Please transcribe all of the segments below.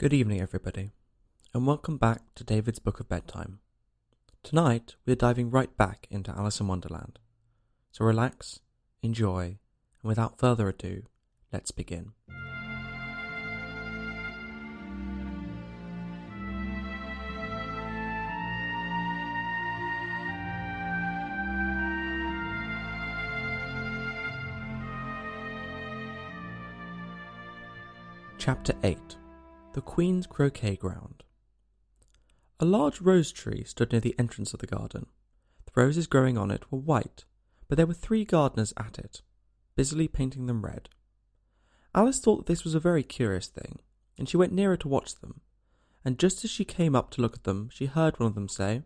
Good evening, everybody, and welcome back to David's Book of Bedtime. Tonight, we're diving right back into Alice in Wonderland. So relax, enjoy, and without further ado, let's begin. Chapter 8 The Queen's Croquet Ground. A large rose tree stood near the entrance of the garden. The roses growing on it were white, but there were three gardeners at it, busily painting them red. Alice thought that this was a very curious thing, and she went nearer to watch them. And just as she came up to look at them, she heard one of them say,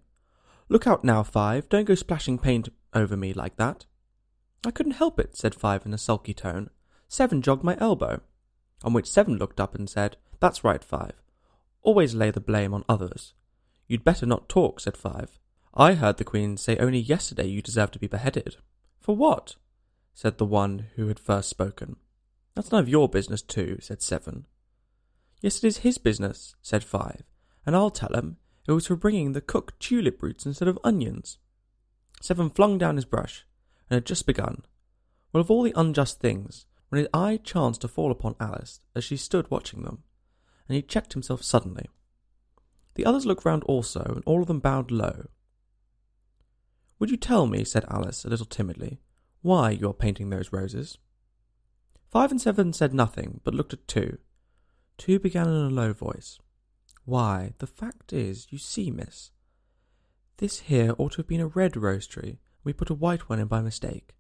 Look out now, Five, don't go splashing paint over me like that. I couldn't help it, said Five in a sulky tone. Seven jogged my elbow. On which Seven looked up and said, That's right, Five. Always lay the blame on others. You'd better not talk, said Five. I heard the Queen say only yesterday you deserve to be beheaded. For what? said the one who had first spoken. That's none of your business, too, said Seven. Yes, it is his business, said Five, and I'll tell him it was for bringing the cooked tulip roots instead of onions. Seven flung down his brush, and had just begun. Well, of all the unjust things, when his eye chanced to fall upon Alice as she stood watching them, and he checked himself suddenly. The others looked round also, and all of them bowed low. Would you tell me, said Alice a little timidly, why you are painting those roses? Five and Seven said nothing, but looked at Two. Two began in a low voice. Why, the fact is, you see, miss, this here ought to have been a red rose tree, we put a white one in by mistake.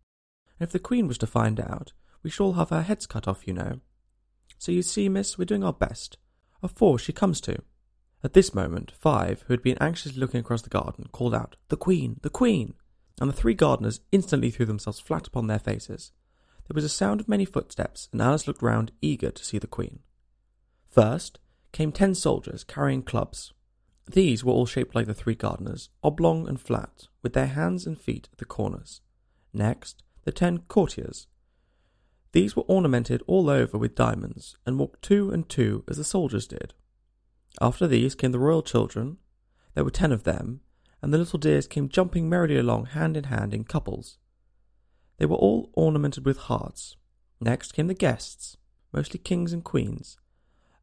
And if the Queen was to find out, we shall all have our heads cut off, you know. So you see, miss, we're doing our best. Of four she comes to. At this moment, Five, who had been anxiously looking across the garden, called out, The Queen! The Queen! And the three gardeners instantly threw themselves flat upon their faces. There was a sound of many footsteps, and Alice looked round, eager to see the Queen. First came ten soldiers carrying clubs. These were all shaped like the three gardeners, oblong and flat, with their hands and feet at the corners. Next, the ten courtiers, these were ornamented all over with diamonds, and walked two and two as the soldiers did. After these came the royal children. There were ten of them, and the little dears came jumping merrily along hand in hand in couples. They were all ornamented with hearts. Next came the guests, mostly kings and queens,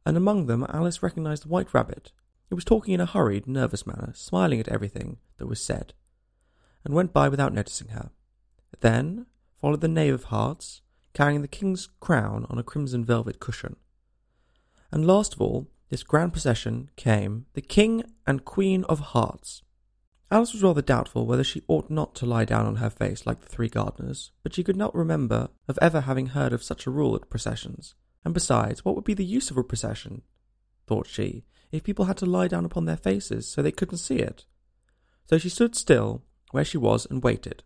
and among them Alice recognized the white rabbit, who was talking in a hurried, nervous manner, smiling at everything that was said, and went by without noticing her. Then followed the knave of hearts, carrying the king's crown on a crimson velvet cushion. And last of all, this grand procession came the King and Queen of Hearts. Alice was rather doubtful whether she ought not to lie down on her face like the three gardeners, but she could not remember of ever having heard of such a rule at processions. And besides, what would be the use of a procession, thought she, if people had to lie down upon their faces so they couldn't see it? So she stood still where she was and waited.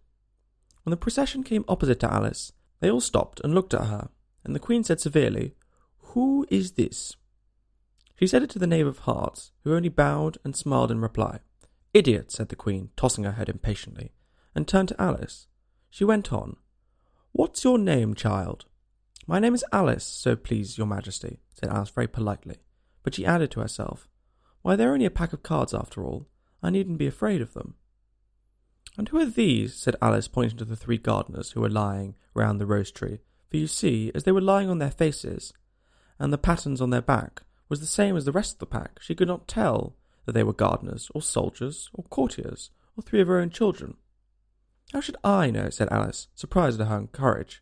When the procession came opposite to Alice, they all stopped and looked at her, and the Queen said severely, Who is this? She said it to the knave of hearts, who only bowed and smiled in reply. Idiot, said the Queen, tossing her head impatiently, and turned to Alice. She went on, What's your name, child? My name is Alice, so please your majesty, said Alice very politely, but she added to herself, Why, they're only a pack of cards after all. I needn't be afraid of them. And who are these? said Alice, pointing to the three gardeners who were lying round the rose tree. For you see, as they were lying on their faces, and the patterns on their back was the same as the rest of the pack, she could not tell that they were gardeners, or soldiers, or courtiers, or three of her own children. How should I know? said Alice, surprised at her own courage.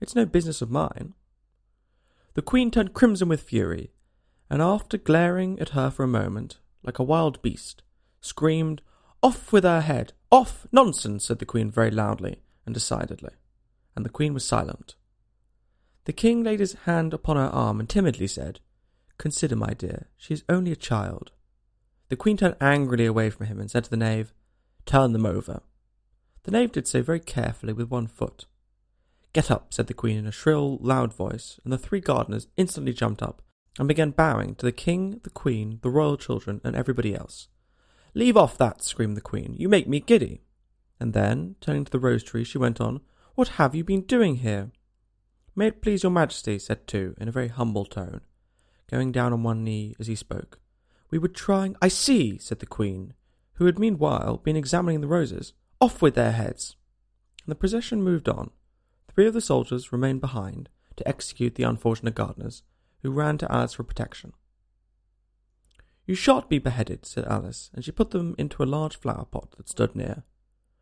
It's no business of mine. The queen turned crimson with fury, and after glaring at her for a moment, like a wild beast, screamed, Off with her head! Off! Nonsense! said the Queen very loudly and decidedly, and the Queen was silent. The King laid his hand upon her arm and timidly said, Consider, my dear, she is only a child. The Queen turned angrily away from him and said to the knave, Turn them over. The knave did so very carefully with one foot. Get up, said the Queen in a shrill, loud voice, and the three gardeners instantly jumped up and began bowing to the King, the Queen, the royal children, and everybody else. Leave off that, screamed the Queen. You make me giddy. And then, turning to the rose tree, she went on, What have you been doing here? May it please your majesty, said Two, in a very humble tone. going down on one knee as he spoke. We were trying. I see, said the Queen, who had meanwhile been examining the roses. Off with their heads! And the procession moved on. Three of the soldiers remained behind to execute the unfortunate gardeners, who ran to Alice for protection. You shan't be beheaded, said Alice, and she put them into a large flower pot that stood near.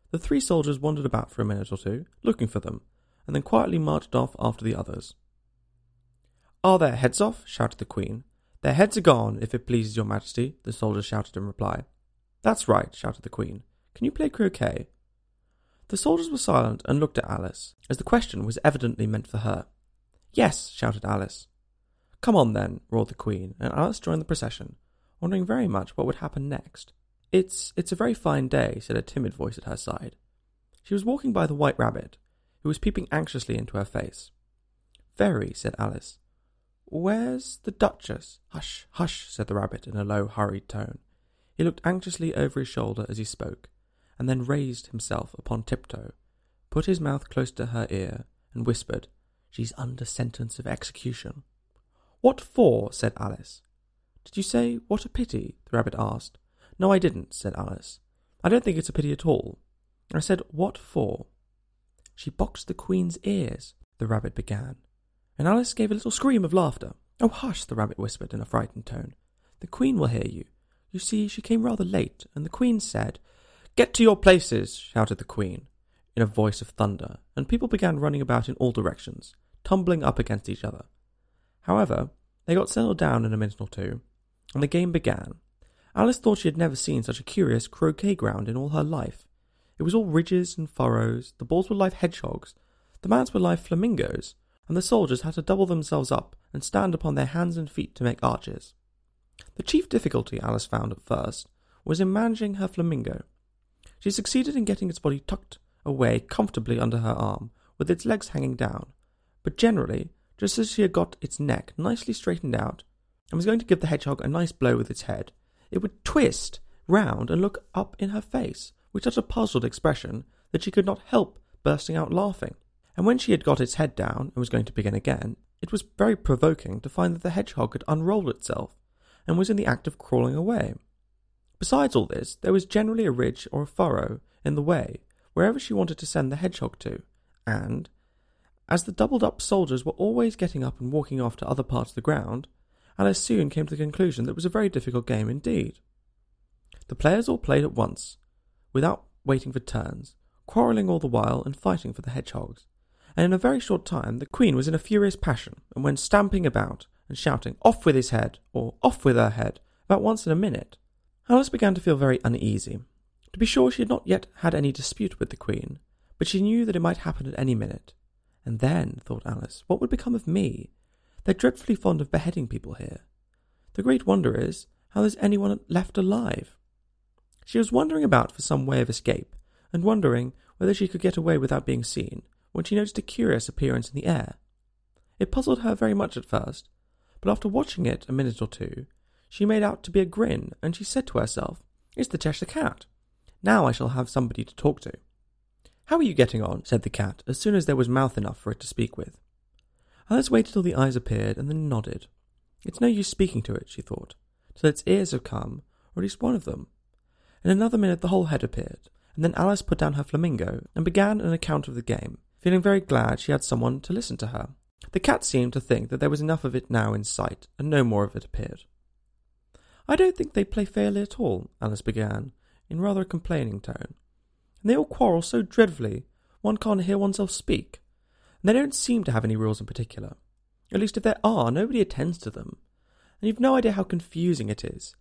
The three soldiers wandered about for a minute or two, looking for them, and then quietly marched off after the others. Are their heads off? shouted the Queen. Their heads are gone, if it pleases your Majesty, the soldiers shouted in reply. That's right, shouted the Queen. Can you play croquet? The soldiers were silent and looked at Alice, as the question was evidently meant for her. Yes, shouted Alice. Come on then, roared the Queen, and Alice joined the procession, wondering very much what would happen next. It's it's a very fine day, said a timid voice at her side. She was walking by the white rabbit, who was peeping anxiously into her face. Very, said Alice. Where's the Duchess? Hush, hush, said the rabbit in a low, hurried tone. He looked anxiously over his shoulder as he spoke, and then raised himself upon tiptoe, put his mouth close to her ear, and whispered, She's under sentence of execution. What for? said Alice. Did you say, What a pity? the rabbit asked. No, I didn't, said Alice. I don't think it's a pity at all. I said, What for? She boxed the Queen's ears, the rabbit began and Alice gave a little scream of laughter. Oh, hush, the rabbit whispered in a frightened tone. The Queen will hear you. You see, she came rather late, and the Queen said, Get to your places, shouted the Queen, in a voice of thunder, and people began running about in all directions, tumbling up against each other. However, they got settled down in a minute or two, and the game began. Alice thought she had never seen such a curious croquet ground in all her life. It was all ridges and furrows, the balls were live hedgehogs, the mats were live flamingos, and the soldiers had to double themselves up and stand upon their hands and feet to make arches. The chief difficulty Alice found at first was in managing her flamingo. She succeeded in getting its body tucked away comfortably under her arm, with its legs hanging down, but generally, just as she had got its neck nicely straightened out, and was going to give the hedgehog a nice blow with its head, it would twist round and look up in her face with such a puzzled expression that she could not help bursting out laughing and when she had got its head down and was going to begin again, it was very provoking to find that the hedgehog had unrolled itself and was in the act of crawling away. Besides all this, there was generally a ridge or a furrow in the way wherever she wanted to send the hedgehog to, and, as the doubled up soldiers were always getting up and walking off to other parts of the ground, Alice soon came to the conclusion that it was a very difficult game indeed. The players all played at once, without waiting for turns, quarrelling all the while and fighting for the hedgehogs, and in a very short time the queen was in a furious passion, and went stamping about and shouting, Off with his head, or Off with her head, about once in a minute. Alice began to feel very uneasy. To be sure, she had not yet had any dispute with the queen, but she knew that it might happen at any minute. And then, thought Alice, what would become of me? They're dreadfully fond of beheading people here. The great wonder is, how there's anyone left alive. She was wandering about for some way of escape, and wondering whether she could get away without being seen, when she noticed a curious appearance in the air. It puzzled her very much at first, but after watching it a minute or two, she made out to be a grin, and she said to herself, It's the Cheshire Cat. Now I shall have somebody to talk to. How are you getting on? said the cat, as soon as there was mouth enough for it to speak with. Alice waited till the eyes appeared, and then nodded. It's no use speaking to it, she thought, till its ears have come, or at least one of them. In another minute the whole head appeared, and then Alice put down her flamingo and began an account of the game, feeling very glad she had someone to listen to her. The cat seemed to think that there was enough of it now in sight, and no more of it appeared. I don't think they play fairly at all, Alice began, in rather a complaining tone. And they all quarrel so dreadfully, one can't hear oneself speak. And they don't seem to have any rules in particular. At least if there are, nobody attends to them. And you've no idea how confusing it is,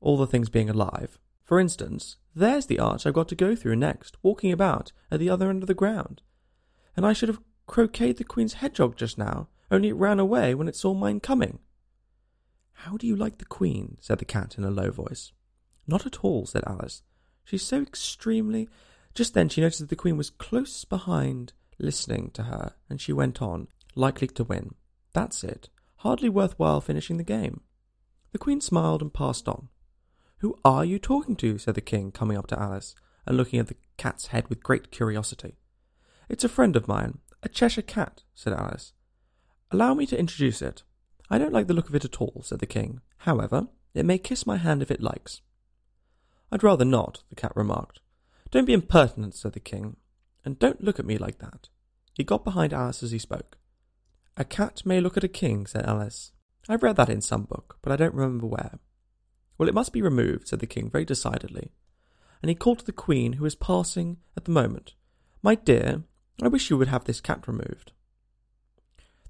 all the things being alive. For instance, there's the arch I've got to go through next, walking about at the other end of the ground and I should have croqueted the Queen's hedgehog just now, only it ran away when it saw mine coming. How do you like the Queen? said the cat in a low voice. Not at all, said Alice. She's so extremely. Just then she noticed that the Queen was close behind, listening to her, and she went on, likely to win. That's it. Hardly worthwhile finishing the game. The Queen smiled and passed on. Who are you talking to? said the King, coming up to Alice, and looking at the cat's head with great curiosity. It's a friend of mine, a Cheshire cat, said Alice. Allow me to introduce it. I don't like the look of it at all, said the king. However, it may kiss my hand if it likes. I'd rather not, the cat remarked. Don't be impertinent, said the king, and don't look at me like that. He got behind Alice as he spoke. A cat may look at a king, said Alice. I've read that in some book, but I don't remember where. Well, it must be removed, said the king very decidedly. And he called to the queen, who was passing at the moment. My dear, I wish you would have this cat removed.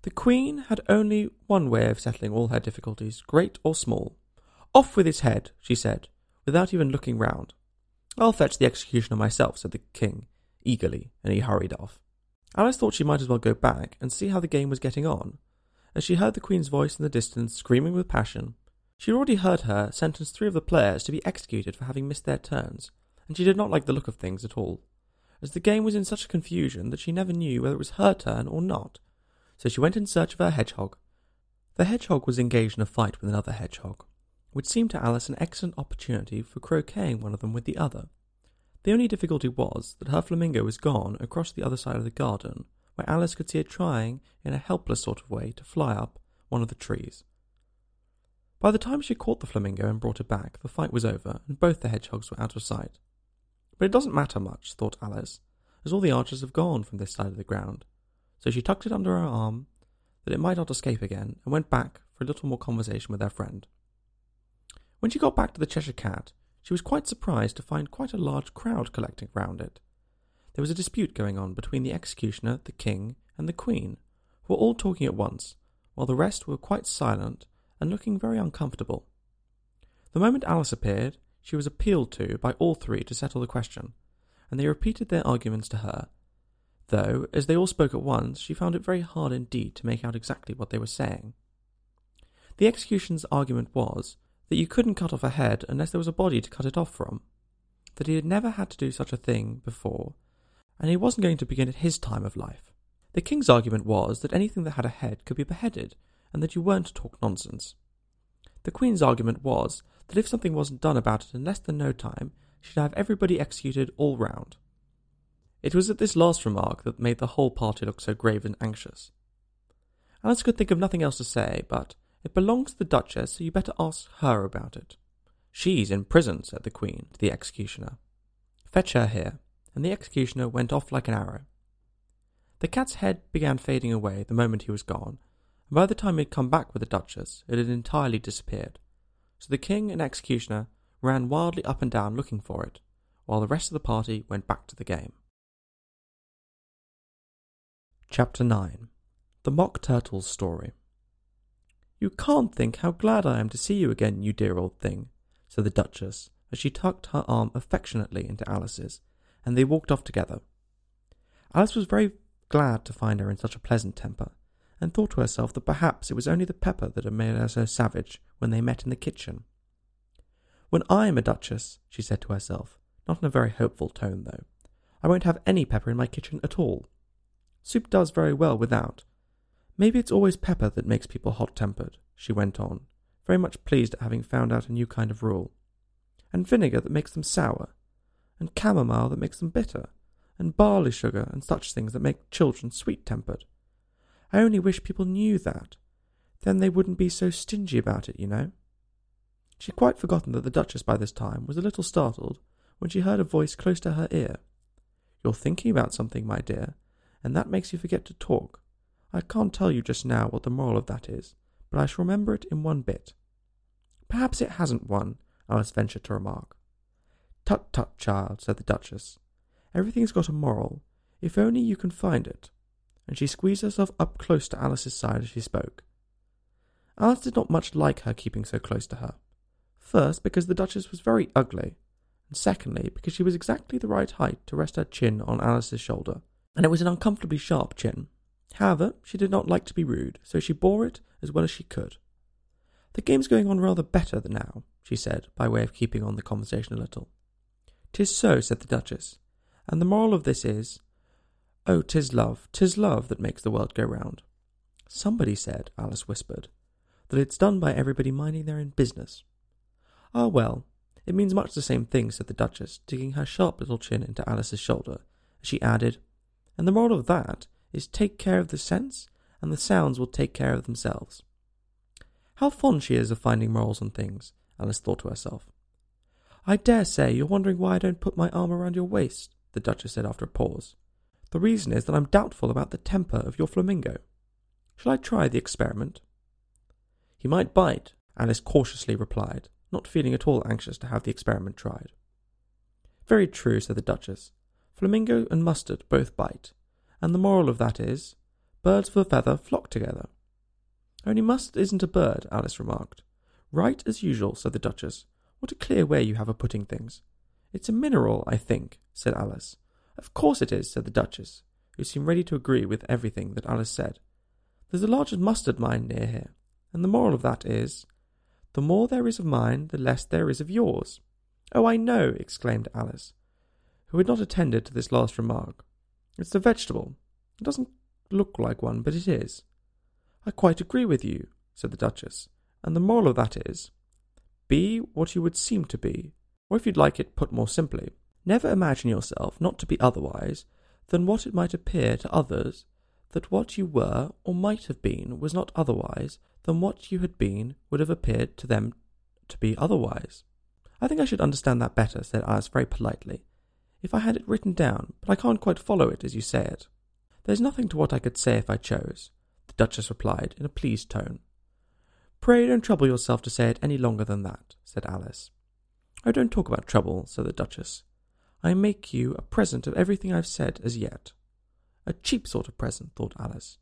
The queen had only one way of settling all her difficulties, great or small. Off with his head, she said, without even looking round. I'll fetch the executioner myself, said the king, eagerly, and he hurried off. Alice thought she might as well go back and see how the game was getting on. As she heard the Queen's voice in the distance screaming with passion, she had already heard her sentence three of the players to be executed for having missed their turns, and she did not like the look of things at all, as the game was in such a confusion that she never knew whether it was her turn or not. So she went in search of her hedgehog. The hedgehog was engaged in a fight with another hedgehog, which seemed to Alice an excellent opportunity for croqueting one of them with the other. The only difficulty was that her flamingo was gone across the other side of the garden, where Alice could see it trying, in a helpless sort of way, to fly up one of the trees. By the time she caught the flamingo and brought it back, the fight was over, and both the hedgehogs were out of sight. But it doesn't matter much, thought Alice, as all the archers have gone from this side of the ground. So she tucked it under her arm, that it might not escape again, and went back for a little more conversation with her friend. When she got back to the Cheshire Cat, she was quite surprised to find quite a large crowd collecting round it. There was a dispute going on between the executioner, the king, and the queen, who were all talking at once, while the rest were quite silent and looking very uncomfortable. The moment Alice appeared, she was appealed to by all three to settle the question, and they repeated their arguments to her, though, as they all spoke at once, she found it very hard indeed to make out exactly what they were saying. The executioner's argument was that you couldn't cut off a head unless there was a body to cut it off from, that he had never had to do such a thing before, and he wasn't going to begin at his time of life. The king's argument was that anything that had a head could be beheaded, and that you weren't to talk nonsense. The queen's argument was that if something wasn't done about it in less than no time, she'd have everybody executed all round. It was at this last remark that made the whole party look so grave and anxious. Alice could think of nothing else to say, but it belongs to the Duchess, so you better ask her about it. She's in prison, said the Queen to the executioner. Fetch her here. And the executioner went off like an arrow. The cat's head began fading away the moment he was gone, and by the time he had come back with the Duchess, it had entirely disappeared. So the king and executioner ran wildly up and down looking for it, while the rest of the party went back to the game. Chapter 9 The Mock Turtle's Story you can't think how glad I am to see you again, you dear old thing, said the Duchess, as she tucked her arm affectionately into Alice's, and they walked off together. Alice was very glad to find her in such a pleasant temper, and thought to herself that perhaps it was only the pepper that had made her so savage when they met in the kitchen. When I am a duchess, she said to herself, not in a very hopeful tone though, I won't have any pepper in my kitchen at all. Soup does very well without, Maybe it's always pepper that makes people hot tempered, she went on, very much pleased at having found out a new kind of rule. And vinegar that makes them sour, and chamomile that makes them bitter, and barley sugar and such things that make children sweet tempered. I only wish people knew that. Then they wouldn't be so stingy about it, you know. She had quite forgotten that the Duchess by this time was a little startled when she heard a voice close to her ear. You're thinking about something, my dear, and that makes you forget to talk. I can't tell you just now what the moral of that is, but I shall remember it in one bit. Perhaps it hasn't one, Alice ventured to remark. Tut tut, child, said the Duchess. Everything's got a moral, if only you can find it. And she squeezed herself up close to Alice's side as she spoke. Alice did not much like her keeping so close to her. First, because the Duchess was very ugly, and secondly, because she was exactly the right height to rest her chin on Alice's shoulder, and it was an uncomfortably sharp chin. However, she did not like to be rude, so she bore it as well as she could. The game's going on rather better than now, she said, by way of keeping on the conversation a little. Tis so, said the Duchess, and the moral of this is, Oh, tis love, tis love that makes the world go round. Somebody said, Alice whispered, that it's done by everybody minding their own business. Ah, well, it means much the same thing, said the Duchess, digging her sharp little chin into Alice's shoulder, as she added, and the moral of that is take care of the sense, and the sounds will take care of themselves. How fond she is of finding morals on things, Alice thought to herself. I dare say you're wondering why I don't put my arm around your waist, the Duchess said after a pause. The reason is that I'm doubtful about the temper of your flamingo. Shall I try the experiment? He might bite, Alice cautiously replied, not feeling at all anxious to have the experiment tried. Very true, said the Duchess. Flamingo and mustard both bite, and the moral of that is, birds of a feather flock together. Only mustard isn't a bird, Alice remarked. Right as usual, said the Duchess. What a clear way you have of putting things. It's a mineral, I think, said Alice. Of course it is, said the Duchess, who seemed ready to agree with everything that Alice said. There's a large mustard mine near here, and the moral of that is, the more there is of mine, the less there is of yours. Oh, I know, exclaimed Alice, who had not attended to this last remark. It's a vegetable. It doesn't look like one, but it is. I quite agree with you, said the Duchess, and the moral of that is, be what you would seem to be, or if you'd like it put more simply, never imagine yourself not to be otherwise than what it might appear to others that what you were or might have been was not otherwise than what you had been would have appeared to them to be otherwise. I think I should understand that better, said Alice very politely, if I had it written down, but I can't quite follow it as you say it. There's nothing to what I could say if I chose, the Duchess replied in a pleased tone. Pray don't trouble yourself to say it any longer than that, said Alice. Oh, don't talk about trouble, said the Duchess. I make you a present of everything I've said as yet. A cheap sort of present, thought Alice.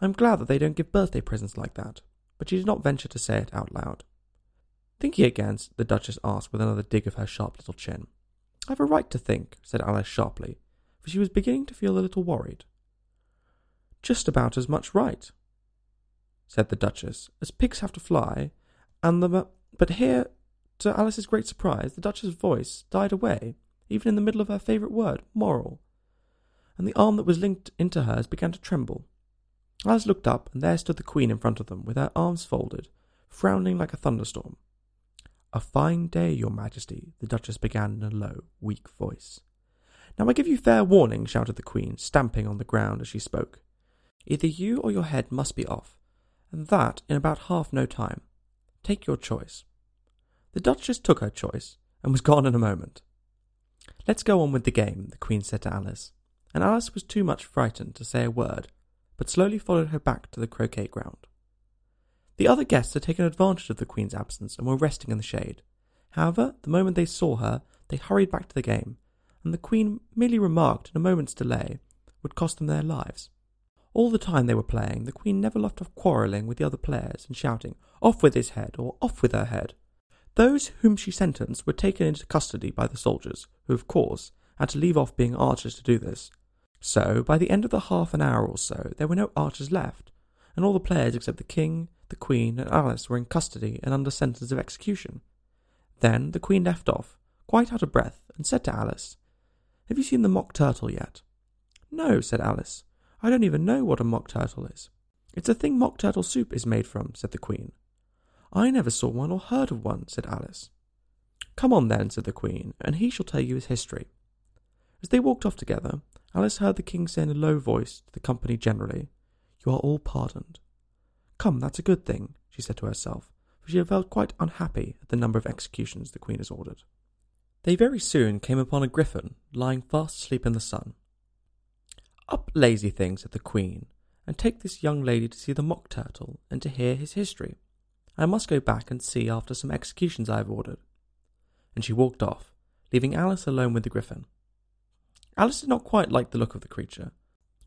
I'm glad that they don't give birthday presents like that, but she did not venture to say it out loud. Thinking again, the Duchess asked with another dig of her sharp little chin. I've a right to think, said Alice sharply, for she was beginning to feel a little worried. Just about as much right, said the Duchess, as pigs have to fly, and the. But here, to Alice's great surprise, the Duchess's voice died away, even in the middle of her favourite word, moral, and the arm that was linked into hers began to tremble. Alice looked up, and there stood the Queen in front of them, with her arms folded, frowning like a thunderstorm. A fine day, your majesty, the Duchess began in a low, weak voice. Now I give you fair warning, shouted the Queen, stamping on the ground as she spoke. Either you or your head must be off, and that in about half no time. Take your choice. The Duchess took her choice, and was gone in a moment. Let's go on with the game, the Queen said to Alice, and Alice was too much frightened to say a word, but slowly followed her back to the croquet ground. The other guests had taken advantage of the Queen's absence and were resting in the shade. However, the moment they saw her, they hurried back to the game, and the Queen merely remarked in a moment's delay would cost them their lives. All the time they were playing, the Queen never left off quarrelling with the other players and shouting, Off with his head, or Off with her head. Those whom she sentenced were taken into custody by the soldiers, who, of course, had to leave off being archers to do this. So, by the end of the half an hour or so, there were no archers left, and all the players except the King, the Queen, and Alice were in custody and under sentence of execution. Then the Queen left off, quite out of breath, and said to Alice, Have you seen the mock turtle yet? No, said Alice. I don't even know what a mock turtle is. It's a thing mock turtle soup is made from, said the Queen. I never saw one or heard of one, said Alice. Come on then, said the Queen, and he shall tell you his history. As they walked off together, Alice heard the King say in a low voice to the company generally, You are all pardoned. Come, that's a good thing, she said to herself, for she had felt quite unhappy at the number of executions the Queen has ordered. They very soon came upon a Gryphon lying fast asleep in the sun. Up, lazy thing, said the Queen, and take this young lady to see the mock turtle and to hear his history. I must go back and see after some executions I have ordered. And she walked off, leaving Alice alone with the Gryphon. Alice did not quite like the look of the creature,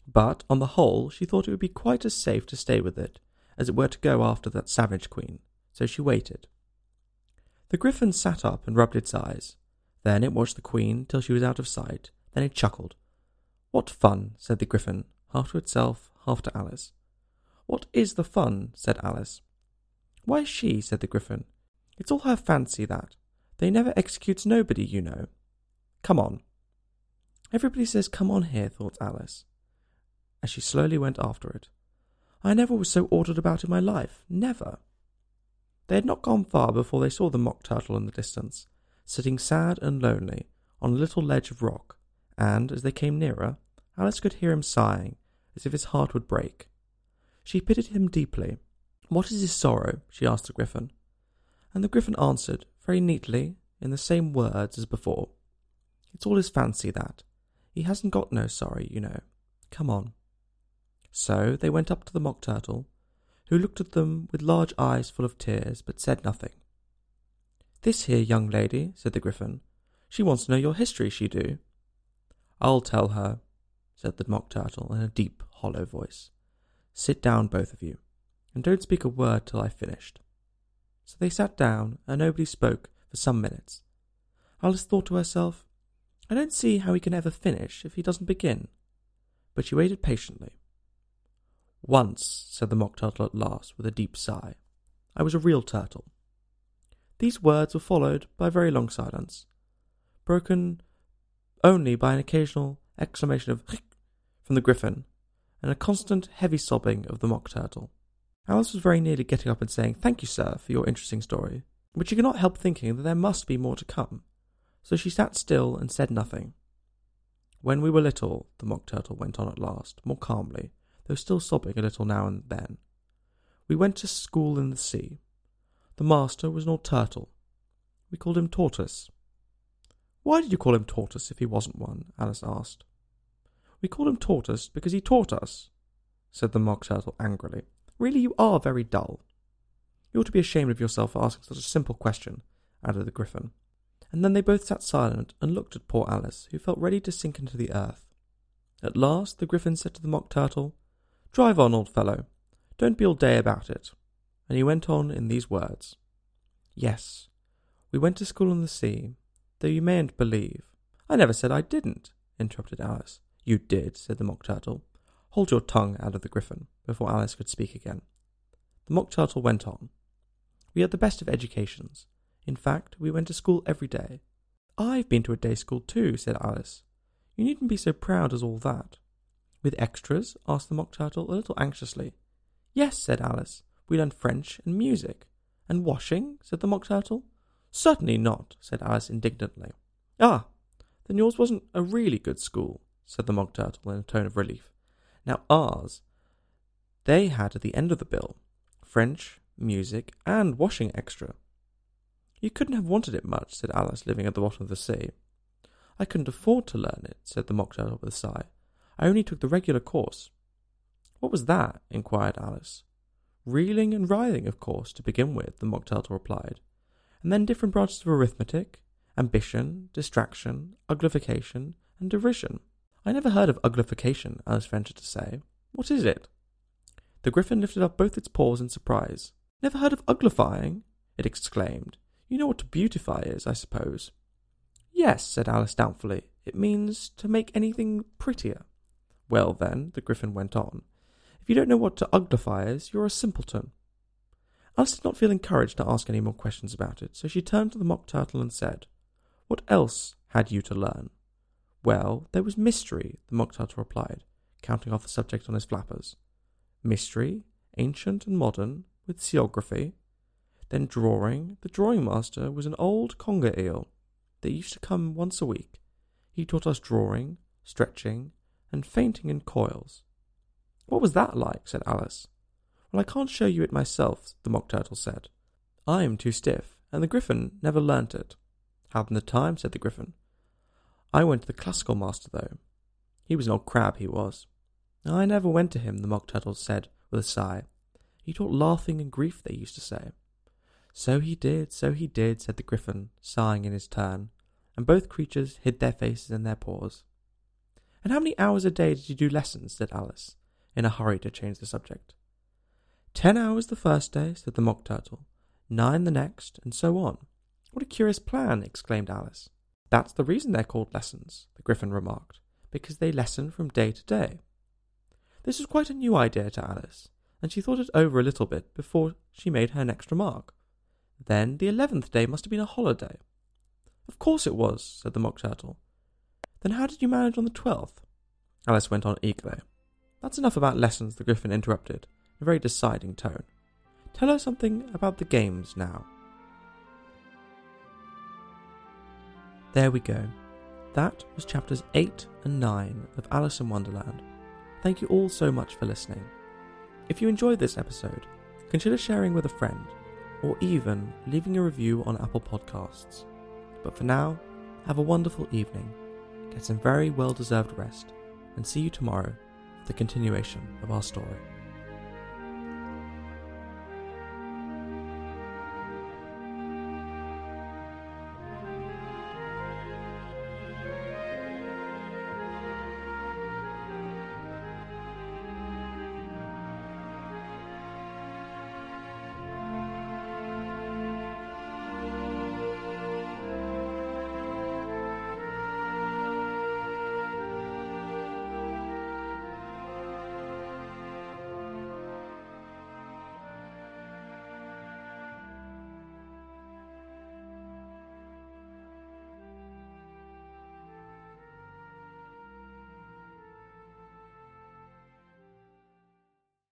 but on the whole she thought it would be quite as safe to stay with it as it were to go after that savage queen, so she waited. The Gryphon sat up and rubbed its eyes. Then it watched the queen till she was out of sight. Then it chuckled. What fun, said the Gryphon, half to itself, half to Alice. What is the fun? said Alice. Why she, said the Gryphon. It's all her fancy, that. They never executes nobody, you know. Come on. Everybody says come on here, thought Alice, as she slowly went after it. I never was so ordered about in my life. Never. They had not gone far before they saw the mock turtle in the distance, sitting sad and lonely on a little ledge of rock, and as they came nearer, Alice could hear him sighing, as if his heart would break. She pitied him deeply, What is his sorrow? she asked the Gryphon. And the Gryphon answered, very neatly, in the same words as before. It's all his fancy, that. He hasn't got no sorry, you know. Come on. So they went up to the Mock Turtle, who looked at them with large eyes full of tears, but said nothing. This here young lady, said the Gryphon, she wants to know your history, she do. I'll tell her, said the Mock Turtle in a deep, hollow voice. Sit down, both of you, and don't speak a word till I've finished. So they sat down, and nobody spoke for some minutes. Alice thought to herself, I don't see how he can ever finish if he doesn't begin. But she waited patiently. Once, said the Mock Turtle at last, with a deep sigh, I was a real turtle. These words were followed by a very long silence, broken only by an occasional exclamation of from the Gryphon, and a constant heavy sobbing of the Mock Turtle. Alice was very nearly getting up and saying, Thank you, sir, for your interesting story, but she could not help thinking that there must be more to come, so she sat still and said nothing. When we were little, the Mock Turtle went on at last, more calmly, though still sobbing a little now and then, we went to school in the sea. The master was an old turtle. We called him Tortoise. Why did you call him Tortoise if he wasn't one? Alice asked. We called him Tortoise because he taught us, said the Mock Turtle angrily. Really, you are very dull. You ought to be ashamed of yourself for asking such a simple question, added the Gryphon. And then they both sat silent and looked at poor Alice, who felt ready to sink into the earth. At last the Gryphon said to the Mock Turtle, Drive on, old fellow. Don't be all day about it. And he went on in these words Yes, we went to school on the sea, though you mayn't believe. I never said I didn't, interrupted Alice. You did, said the Mock Turtle. Hold your tongue, added the Gryphon, before Alice could speak again. The Mock Turtle went on. We had the best of educations. In fact, we went to school every day. I've been to a day school too, said Alice. You needn't be so proud as all that. With extras? asked the Mock Turtle, a little anxiously. Yes, said Alice. We learned French and music. And washing? said the Mock Turtle. Certainly not, said Alice indignantly. Ah, then yours wasn't a really good school, said the Mock Turtle in a tone of relief. Now ours, they had at the end of the bill French, music, and washing extra. You couldn't have wanted it much, said Alice, living at the bottom of the sea. I couldn't afford to learn it, said the Mock Turtle with a sigh. I only took the regular course. What was that? inquired Alice. Reeling and writhing, of course, to begin with, the Mock Turtle replied, and then different branches of arithmetic, ambition, distraction, uglification, and derision. I never heard of uglification, Alice ventured to say. What is it? The Gryphon lifted up both its paws in surprise. Never heard of uglifying? it exclaimed. You know what to beautify is, I suppose. Yes, said Alice doubtfully. It means to make anything prettier. Well, then, the Gryphon went on, if you don't know what to uglify is, you're a simpleton. Alice did not feel encouraged to ask any more questions about it, so she turned to the Mock Turtle and said, What else had you to learn? Well, there was mystery, the Mock Turtle replied, counting off the subject on his flappers. Mystery, ancient and modern, with seaography. Then drawing. The drawing master was an old conger eel that used to come once a week. He taught us drawing, stretching, and fainting in coils. What was that like? said Alice. Well, I can't show you it myself, the Mock Turtle said. I am too stiff, and the Gryphon never learnt it. Hadn't the time, said the Gryphon. I went to the classical master, though. He was an old crab, he was. I never went to him, the Mock Turtle said with a sigh. He taught laughing and grief, they used to say. So he did, so he did, said the Gryphon, sighing in his turn, and both creatures hid their faces in their paws. And how many hours a day did you do lessons? said Alice, in a hurry to change the subject. Ten hours the first day, said the Mock Turtle, nine the next, and so on. What a curious plan, exclaimed Alice. That's the reason they're called lessons, the Gryphon remarked, because they lessen from day to day. This was quite a new idea to Alice, and she thought it over a little bit before she made her next remark. Then the eleventh day must have been a holiday. Of course it was, said the Mock Turtle. Then how did you manage on the twelfth? Alice went on eagerly. That's enough about lessons, the Gryphon interrupted, in a very deciding tone. Tell her something about the games now. There we go. That was chapters 8 and 9 of Alice in Wonderland. Thank you all so much for listening. If you enjoyed this episode, consider sharing with a friend or even leaving a review on Apple Podcasts. But for now, have a wonderful evening, get some very well deserved rest, and see you tomorrow for the continuation of our story.